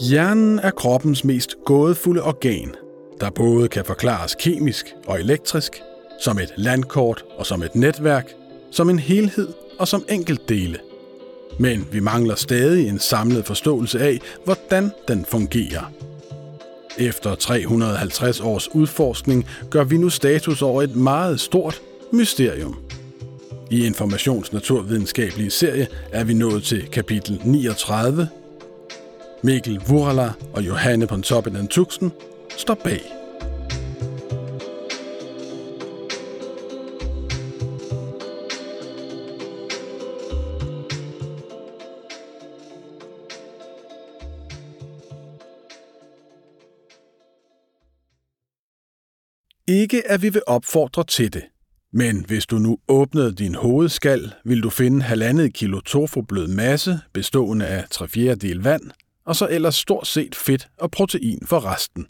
Hjernen er kroppens mest gådefulde organ, der både kan forklares kemisk og elektrisk, som et landkort og som et netværk, som en helhed og som enkeltdele. Men vi mangler stadig en samlet forståelse af, hvordan den fungerer. Efter 350 års udforskning gør vi nu status over et meget stort mysterium. I informationsnaturvidenskabelige serie er vi nået til kapitel 39. Mikkel Vurala og Johanne Pontoppidan Tuxen står bag. Ikke at vi vil opfordre til det. Men hvis du nu åbnede din hovedskal, vil du finde halvandet kilo tofublød masse, bestående af 3 del vand, og så ellers stort set fedt og protein for resten.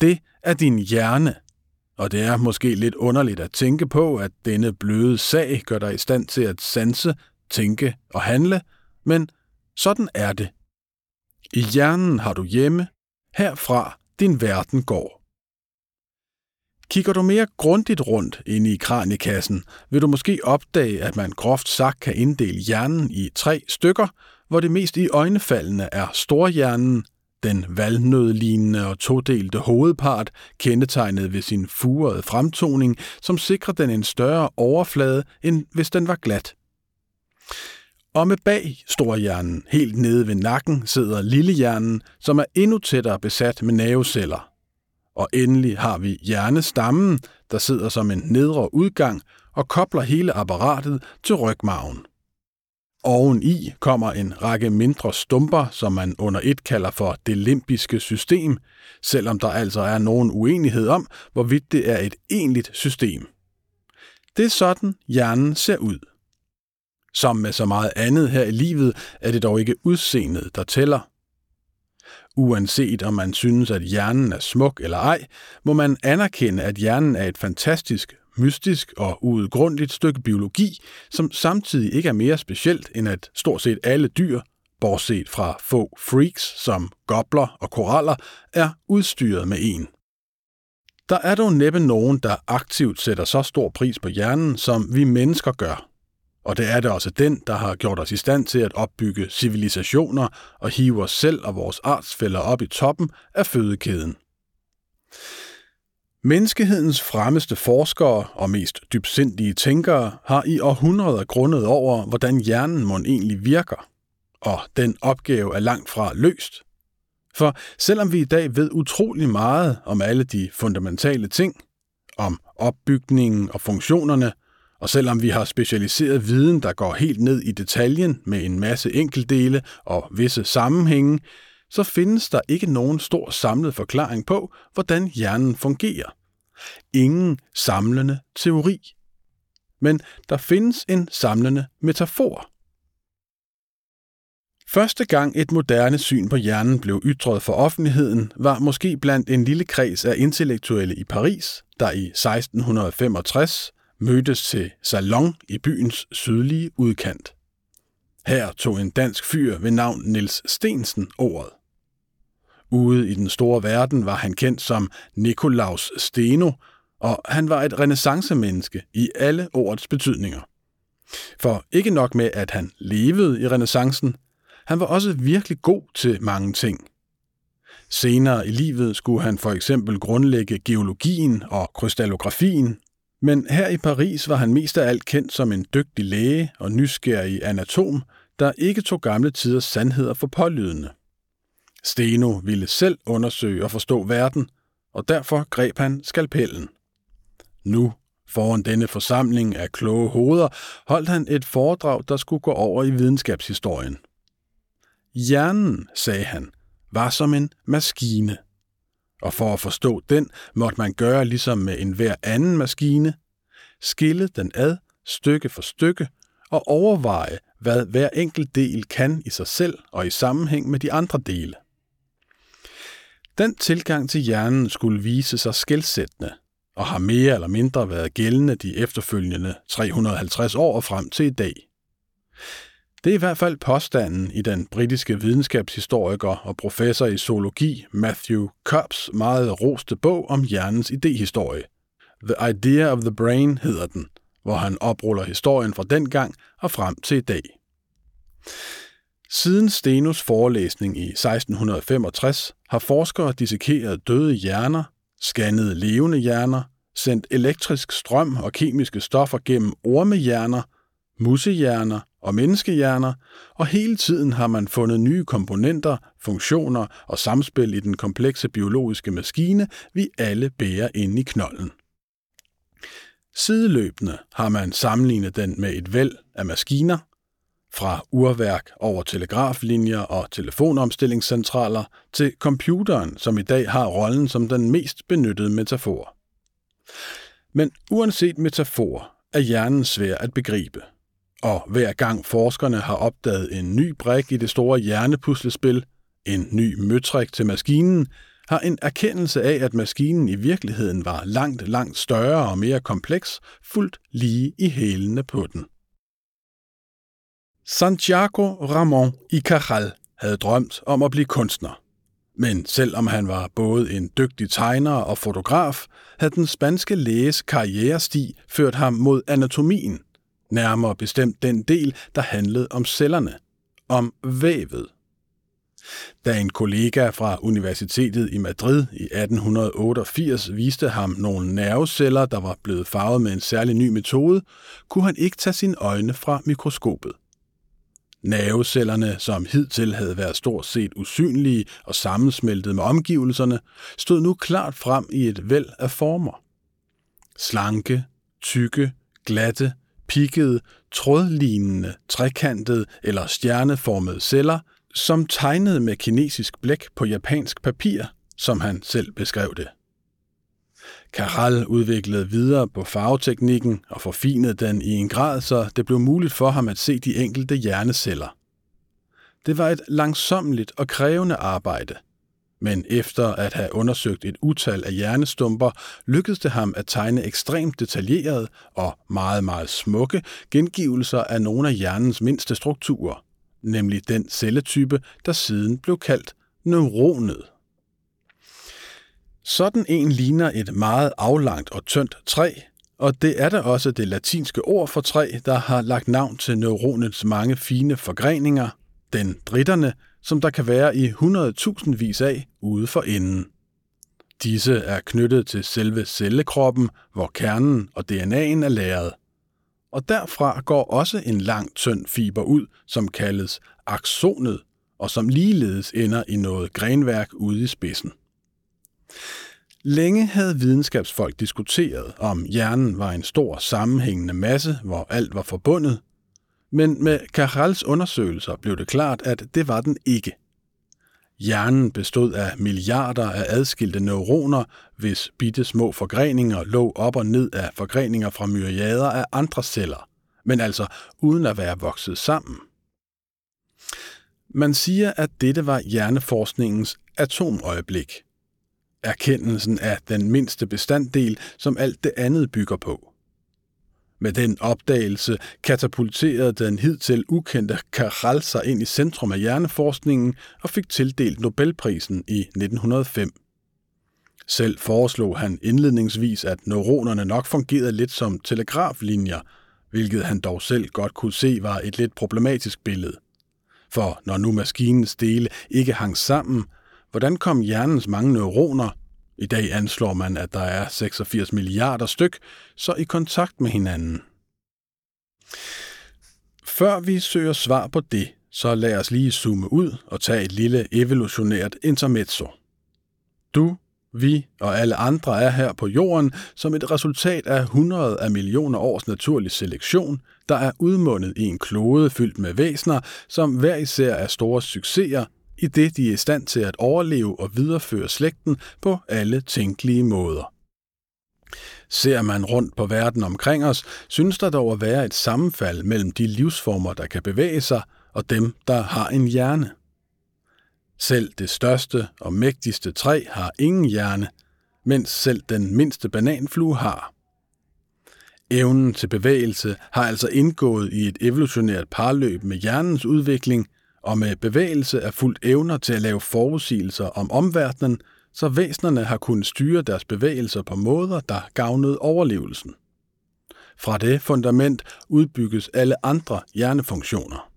Det er din hjerne, og det er måske lidt underligt at tænke på, at denne bløde sag gør dig i stand til at sanse, tænke og handle, men sådan er det. I hjernen har du hjemme, herfra din verden går. Kigger du mere grundigt rundt inde i kraniekassen, vil du måske opdage, at man groft sagt kan inddele hjernen i tre stykker, hvor det mest i øjnefaldende er storhjernen, den valnødlignende og todelte hovedpart, kendetegnet ved sin furede fremtoning, som sikrer den en større overflade, end hvis den var glat. Og med bag storhjernen, helt nede ved nakken, sidder lillehjernen, som er endnu tættere besat med nerveceller. Og endelig har vi hjernestammen, der sidder som en nedre udgang og kobler hele apparatet til rygmarven. Oveni kommer en række mindre stumper, som man under et kalder for det limbiske system, selvom der altså er nogen uenighed om, hvorvidt det er et egentligt system. Det er sådan, hjernen ser ud. Som med så meget andet her i livet, er det dog ikke udseendet, der tæller. Uanset om man synes, at hjernen er smuk eller ej, må man anerkende, at hjernen er et fantastisk, mystisk og uudgrundeligt stykke biologi, som samtidig ikke er mere specielt end at stort set alle dyr, bortset fra få freaks som gobler og koraller, er udstyret med en. Der er dog næppe nogen, der aktivt sætter så stor pris på hjernen, som vi mennesker gør. Og det er det også den, der har gjort os i stand til at opbygge civilisationer og hive os selv og vores artsfælder op i toppen af fødekæden. Menneskehedens fremmeste forskere og mest dybsindige tænkere har i århundreder grundet over, hvordan hjernen må egentlig virker. Og den opgave er langt fra løst. For selvom vi i dag ved utrolig meget om alle de fundamentale ting, om opbygningen og funktionerne, og selvom vi har specialiseret viden, der går helt ned i detaljen med en masse enkeltdele og visse sammenhænge, så findes der ikke nogen stor samlet forklaring på, hvordan hjernen fungerer. Ingen samlende teori. Men der findes en samlende metafor. Første gang et moderne syn på hjernen blev ytret for offentligheden, var måske blandt en lille kreds af intellektuelle i Paris, der i 1665 mødtes til salon i byens sydlige udkant. Her tog en dansk fyr ved navn Niels Stensen ordet. Ude i den store verden var han kendt som Nikolaus Steno, og han var et renaissancemenneske i alle ordets betydninger. For ikke nok med, at han levede i renaissancen, han var også virkelig god til mange ting. Senere i livet skulle han for eksempel grundlægge geologien og krystallografien, men her i Paris var han mest af alt kendt som en dygtig læge og nysgerrig anatom, der ikke tog gamle tiders sandheder for pålydende. Steno ville selv undersøge og forstå verden, og derfor greb han skalpellen. Nu, foran denne forsamling af kloge hoveder, holdt han et foredrag, der skulle gå over i videnskabshistorien. Hjernen, sagde han, var som en maskine. Og for at forstå den, måtte man gøre ligesom med enhver anden maskine, skille den ad stykke for stykke og overveje, hvad hver enkelt del kan i sig selv og i sammenhæng med de andre dele. Den tilgang til hjernen skulle vise sig skældsættende, og har mere eller mindre været gældende de efterfølgende 350 år og frem til i dag. Det er i hvert fald påstanden i den britiske videnskabshistoriker og professor i zoologi Matthew Cobbs meget roste bog om hjernens idehistorie. The Idea of the Brain hedder den, hvor han opruller historien fra dengang og frem til i dag. Siden Stenos forelæsning i 1665 har forskere dissekeret døde hjerner, scannet levende hjerner, sendt elektrisk strøm og kemiske stoffer gennem ormehjerner, musehjerner og menneskehjerner, og hele tiden har man fundet nye komponenter, funktioner og samspil i den komplekse biologiske maskine, vi alle bærer inde i knollen. Sideløbende har man sammenlignet den med et væld af maskiner, fra urværk over telegraflinjer og telefonomstillingscentraler til computeren, som i dag har rollen som den mest benyttede metafor. Men uanset metafor er hjernen svær at begribe. Og hver gang forskerne har opdaget en ny brik i det store hjernepuslespil, en ny møtrik til maskinen, har en erkendelse af, at maskinen i virkeligheden var langt, langt større og mere kompleks, fuldt lige i hælene på den. Santiago Ramon y Cajal havde drømt om at blive kunstner. Men selvom han var både en dygtig tegner og fotograf, havde den spanske læges karrieresti ført ham mod anatomien, nærmere bestemt den del, der handlede om cellerne, om vævet. Da en kollega fra Universitetet i Madrid i 1888 viste ham nogle nerveceller, der var blevet farvet med en særlig ny metode, kunne han ikke tage sine øjne fra mikroskopet. Nervecellerne, som hidtil havde været stort set usynlige og sammensmeltet med omgivelserne, stod nu klart frem i et væld af former. Slanke, tykke, glatte, pikkede, trådlignende, trekantede eller stjerneformede celler, som tegnede med kinesisk blæk på japansk papir, som han selv beskrev det. Caral udviklede videre på farveteknikken og forfinede den i en grad, så det blev muligt for ham at se de enkelte hjerneceller. Det var et langsommeligt og krævende arbejde, men efter at have undersøgt et utal af hjernestumper, lykkedes det ham at tegne ekstremt detaljerede og meget, meget smukke gengivelser af nogle af hjernens mindste strukturer, nemlig den celletype, der siden blev kaldt neuronet. Sådan en ligner et meget aflangt og tyndt træ, og det er da også det latinske ord for træ, der har lagt navn til neuronets mange fine forgreninger, den dritterne, som der kan være i 100.000 vis af ude for enden. Disse er knyttet til selve cellekroppen, hvor kernen og DNA'en er lagret. Og derfra går også en lang tynd fiber ud, som kaldes axonet, og som ligeledes ender i noget grenværk ude i spidsen. Længe havde videnskabsfolk diskuteret, om hjernen var en stor sammenhængende masse, hvor alt var forbundet, men med Carrals undersøgelser blev det klart, at det var den ikke. Hjernen bestod af milliarder af adskilte neuroner, hvis bitte små forgreninger lå op og ned af forgreninger fra myriader af andre celler, men altså uden at være vokset sammen. Man siger, at dette var hjerneforskningens atomøjeblik – erkendelsen af den mindste bestanddel, som alt det andet bygger på. Med den opdagelse katapulterede den hidtil ukendte Caral sig ind i centrum af hjerneforskningen og fik tildelt Nobelprisen i 1905. Selv foreslog han indledningsvis, at neuronerne nok fungerede lidt som telegraflinjer, hvilket han dog selv godt kunne se var et lidt problematisk billede. For når nu maskinens dele ikke hang sammen, Hvordan kom hjernens mange neuroner, i dag anslår man, at der er 86 milliarder styk, så i kontakt med hinanden? Før vi søger svar på det, så lad os lige zoome ud og tage et lille evolutionært intermezzo. Du, vi og alle andre er her på jorden som et resultat af hundrede af millioner års naturlig selektion, der er udmundet i en klode fyldt med væsener, som hver især er store succeser i det de er i stand til at overleve og videreføre slægten på alle tænkelige måder. Ser man rundt på verden omkring os, synes der dog at være et sammenfald mellem de livsformer, der kan bevæge sig, og dem, der har en hjerne. Selv det største og mægtigste træ har ingen hjerne, mens selv den mindste bananflue har. Evnen til bevægelse har altså indgået i et evolutionært parløb med hjernens udvikling, og med bevægelse er fuldt evner til at lave forudsigelser om omverdenen, så væsnerne har kunnet styre deres bevægelser på måder, der gavnede overlevelsen. Fra det fundament udbygges alle andre hjernefunktioner.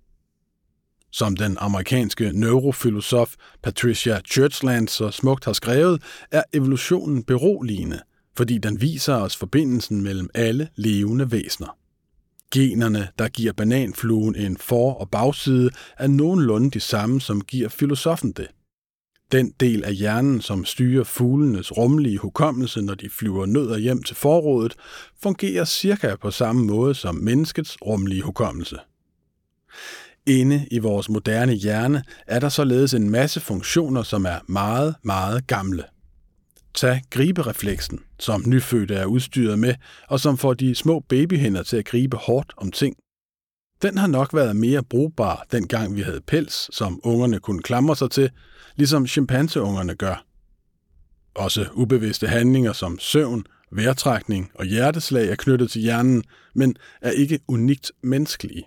Som den amerikanske neurofilosof Patricia Churchland så smukt har skrevet, er evolutionen beroligende, fordi den viser os forbindelsen mellem alle levende væsener. Generne, der giver bananfluen en for- og bagside, er nogenlunde de samme, som giver filosofen det. Den del af hjernen, som styrer fuglenes rumlige hukommelse, når de flyver nødder hjem til forrådet, fungerer cirka på samme måde som menneskets rumlige hukommelse. Inde i vores moderne hjerne er der således en masse funktioner, som er meget, meget gamle. Tag griberefleksen, som nyfødte er udstyret med, og som får de små babyhænder til at gribe hårdt om ting. Den har nok været mere brugbar, dengang vi havde pels, som ungerne kunne klamre sig til, ligesom chimpanseungerne gør. Også ubevidste handlinger som søvn, vejrtrækning og hjerteslag er knyttet til hjernen, men er ikke unikt menneskelige.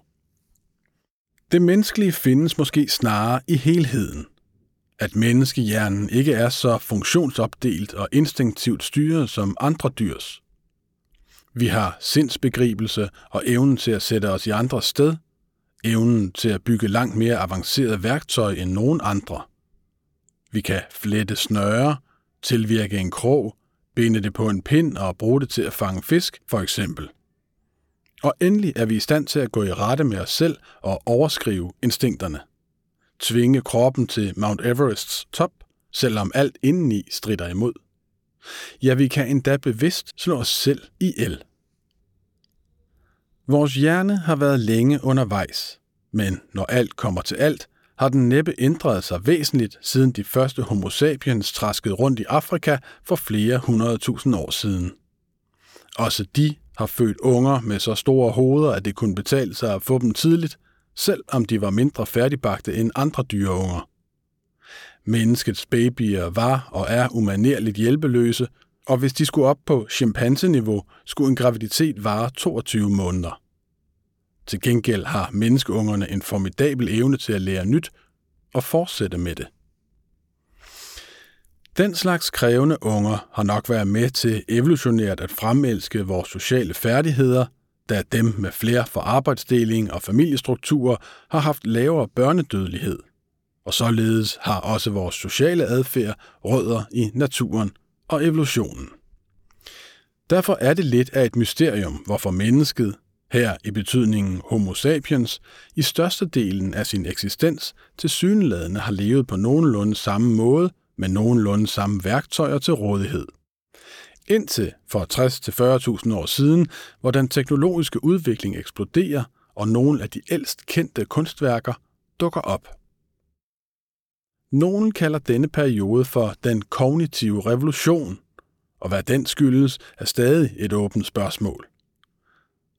Det menneskelige findes måske snarere i helheden. At menneskehjernen ikke er så funktionsopdelt og instinktivt styret som andre dyrs. Vi har sindsbegribelse og evnen til at sætte os i andre sted, evnen til at bygge langt mere avanceret værktøj end nogen andre. Vi kan flette snøre, tilvirke en krog, binde det på en pind og bruge det til at fange fisk, for eksempel. Og endelig er vi i stand til at gå i rette med os selv og overskrive instinkterne. Tvinge kroppen til Mount Everests top, selvom alt indeni strider imod. Ja, vi kan endda bevidst slå os selv i el. Vores hjerne har været længe undervejs, men når alt kommer til alt, har den næppe ændret sig væsentligt, siden de første homo sapiens traskede rundt i Afrika for flere hundrede tusind år siden. Også de har født unger med så store hoveder, at det kunne betale sig at få dem tidligt, selv om de var mindre færdigbagte end andre dyreunger. Menneskets babyer var og er umanerligt hjælpeløse, og hvis de skulle op på chimpanseniveau, skulle en graviditet vare 22 måneder. Til gengæld har menneskeungerne en formidabel evne til at lære nyt og fortsætte med det. Den slags krævende unger har nok været med til evolutionært at fremelske vores sociale færdigheder, da dem med flere for arbejdsdeling og familiestrukturer har haft lavere børnedødelighed. Og således har også vores sociale adfærd rødder i naturen og evolutionen. Derfor er det lidt af et mysterium, hvorfor mennesket, her i betydningen Homo sapiens, i størstedelen af sin eksistens til syneladende har levet på nogenlunde samme måde med nogenlunde samme værktøjer til rådighed. Indtil for 60-40.000 år siden, hvor den teknologiske udvikling eksploderer, og nogle af de ældst kendte kunstværker dukker op. Nogen kalder denne periode for den kognitive revolution, og hvad den skyldes er stadig et åbent spørgsmål.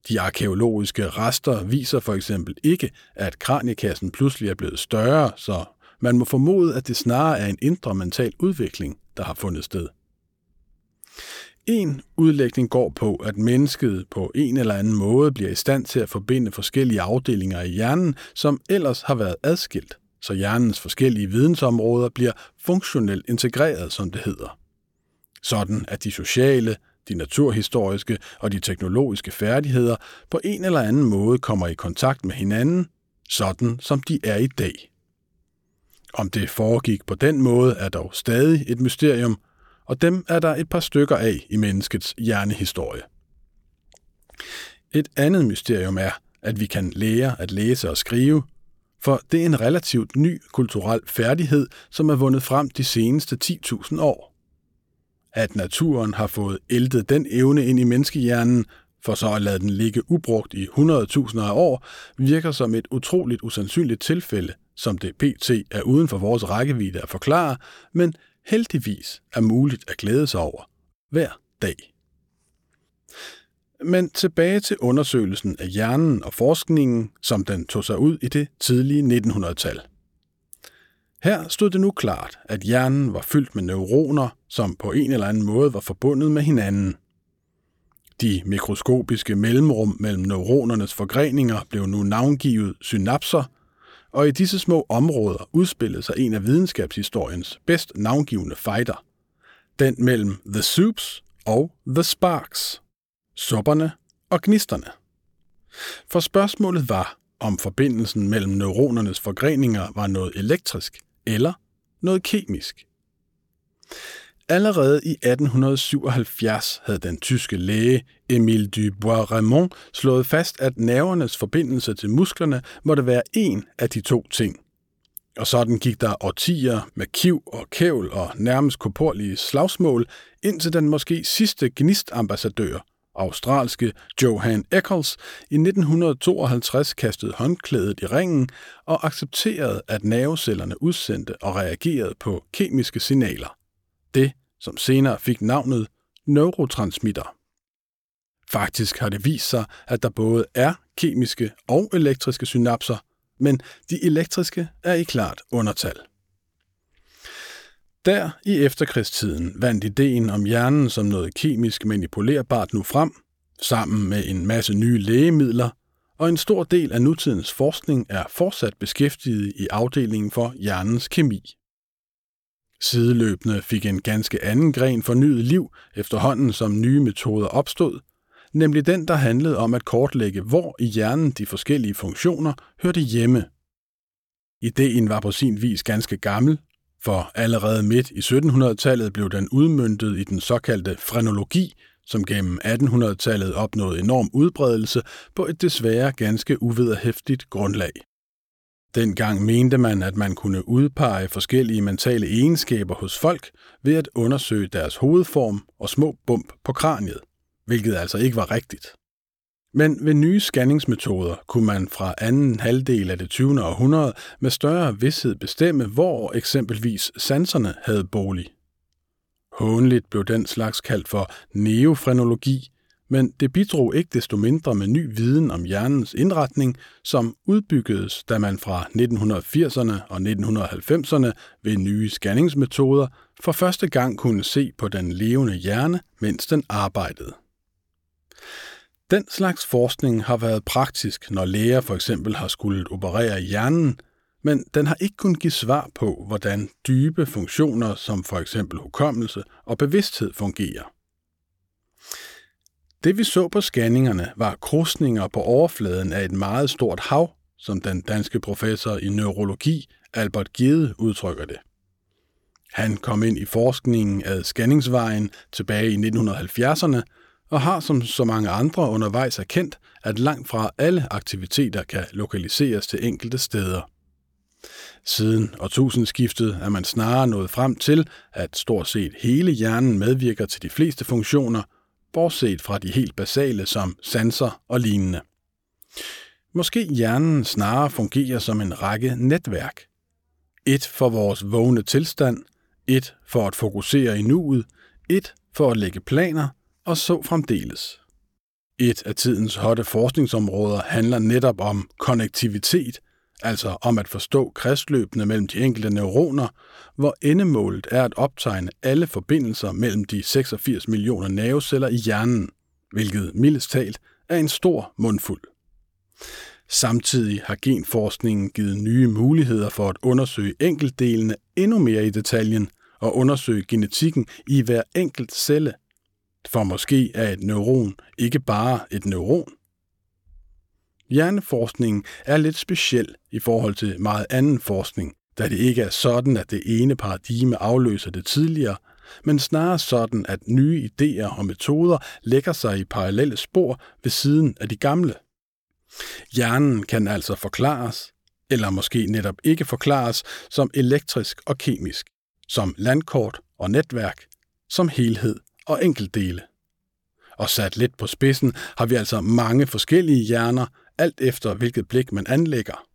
De arkeologiske rester viser for eksempel ikke, at kraniekassen pludselig er blevet større, så man må formode, at det snarere er en indre mental udvikling, der har fundet sted. En udlægning går på, at mennesket på en eller anden måde bliver i stand til at forbinde forskellige afdelinger i hjernen, som ellers har været adskilt, så hjernens forskellige vidensområder bliver funktionelt integreret, som det hedder. Sådan at de sociale, de naturhistoriske og de teknologiske færdigheder på en eller anden måde kommer i kontakt med hinanden, sådan som de er i dag. Om det foregik på den måde er dog stadig et mysterium, og dem er der et par stykker af i menneskets hjernehistorie. Et andet mysterium er, at vi kan lære at læse og skrive, for det er en relativt ny kulturel færdighed, som er vundet frem de seneste 10.000 år. At naturen har fået æltet den evne ind i menneskehjernen, for så at lade den ligge ubrugt i 100.000 af år, virker som et utroligt usandsynligt tilfælde, som det pt. er uden for vores rækkevidde at forklare, men heldigvis er muligt at glæde sig over hver dag. Men tilbage til undersøgelsen af hjernen og forskningen, som den tog sig ud i det tidlige 1900-tal. Her stod det nu klart, at hjernen var fyldt med neuroner, som på en eller anden måde var forbundet med hinanden. De mikroskopiske mellemrum mellem neuronernes forgreninger blev nu navngivet synapser, og i disse små områder udspillede sig en af videnskabshistoriens bedst navngivende fighter. Den mellem The Soups og The Sparks. Supperne og gnisterne. For spørgsmålet var, om forbindelsen mellem neuronernes forgreninger var noget elektrisk eller noget kemisk. Allerede i 1877 havde den tyske læge Emile Dubois Raymond slået fast, at nervernes forbindelse til musklerne måtte være en af de to ting. Og sådan gik der årtier med kiv og kævl og nærmest koporlige slagsmål, indtil den måske sidste gnistambassadør, australske Johan Eccles, i 1952 kastede håndklædet i ringen og accepterede, at nervecellerne udsendte og reagerede på kemiske signaler. Det, som senere fik navnet neurotransmitter. Faktisk har det vist sig, at der både er kemiske og elektriske synapser, men de elektriske er i klart undertal. Der i efterkrigstiden vandt ideen om hjernen som noget kemisk manipulerbart nu frem, sammen med en masse nye lægemidler, og en stor del af nutidens forskning er fortsat beskæftiget i afdelingen for hjernens kemi. Sideløbende fik en ganske anden gren fornyet liv efterhånden som nye metoder opstod, nemlig den, der handlede om at kortlægge, hvor i hjernen de forskellige funktioner hørte hjemme. Ideen var på sin vis ganske gammel, for allerede midt i 1700-tallet blev den udmyndtet i den såkaldte frenologi, som gennem 1800-tallet opnåede enorm udbredelse på et desværre ganske uvederhæftigt grundlag. Dengang mente man, at man kunne udpege forskellige mentale egenskaber hos folk ved at undersøge deres hovedform og små bump på kraniet, hvilket altså ikke var rigtigt. Men ved nye scanningsmetoder kunne man fra anden halvdel af det 20. århundrede med større vidshed bestemme, hvor eksempelvis sanserne havde bolig. Hånligt blev den slags kaldt for neofrenologi, men det bidrog ikke desto mindre med ny viden om hjernens indretning, som udbyggedes, da man fra 1980'erne og 1990'erne ved nye scanningsmetoder for første gang kunne se på den levende hjerne, mens den arbejdede. Den slags forskning har været praktisk, når læger for eksempel har skulle operere hjernen, men den har ikke kunnet give svar på, hvordan dybe funktioner som for eksempel hukommelse og bevidsthed fungerer. Det vi så på scanningerne var krusninger på overfladen af et meget stort hav, som den danske professor i neurologi Albert Gede udtrykker det. Han kom ind i forskningen af scanningsvejen tilbage i 1970'erne og har som så mange andre undervejs erkendt, at langt fra alle aktiviteter kan lokaliseres til enkelte steder. Siden årtusindskiftet er man snarere nået frem til, at stort set hele hjernen medvirker til de fleste funktioner, bortset fra de helt basale som sanser og lignende. Måske hjernen snarere fungerer som en række netværk. Et for vores vågne tilstand, et for at fokusere i nuet, et for at lægge planer, og så fremdeles. Et af tidens hotte forskningsområder handler netop om konnektivitet, altså om at forstå kredsløbene mellem de enkelte neuroner, hvor endemålet er at optegne alle forbindelser mellem de 86 millioner nerveceller i hjernen, hvilket mildest talt er en stor mundfuld. Samtidig har genforskningen givet nye muligheder for at undersøge enkeltdelene endnu mere i detaljen og undersøge genetikken i hver enkelt celle. For måske er et neuron ikke bare et neuron, Hjerneforskningen er lidt speciel i forhold til meget anden forskning, da det ikke er sådan, at det ene paradigme afløser det tidligere, men snarere sådan, at nye idéer og metoder lægger sig i parallelle spor ved siden af de gamle. Hjernen kan altså forklares, eller måske netop ikke forklares, som elektrisk og kemisk, som landkort og netværk, som helhed og enkeltdele. Og sat lidt på spidsen har vi altså mange forskellige hjerner, alt efter hvilket blik man anlægger.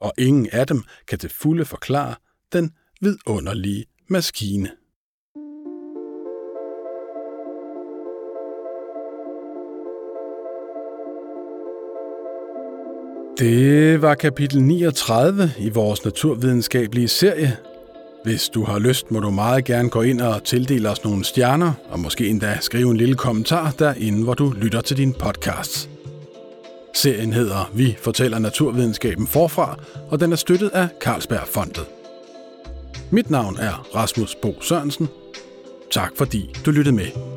Og ingen af dem kan til fulde forklare den vidunderlige maskine. Det var kapitel 39 i vores naturvidenskabelige serie. Hvis du har lyst, må du meget gerne gå ind og tildele os nogle stjerner, og måske endda skrive en lille kommentar derinde, hvor du lytter til din podcast. Serien hedder Vi fortæller naturvidenskaben forfra, og den er støttet af Carlsberg Fondet. Mit navn er Rasmus Bo Sørensen. Tak fordi du lyttede med.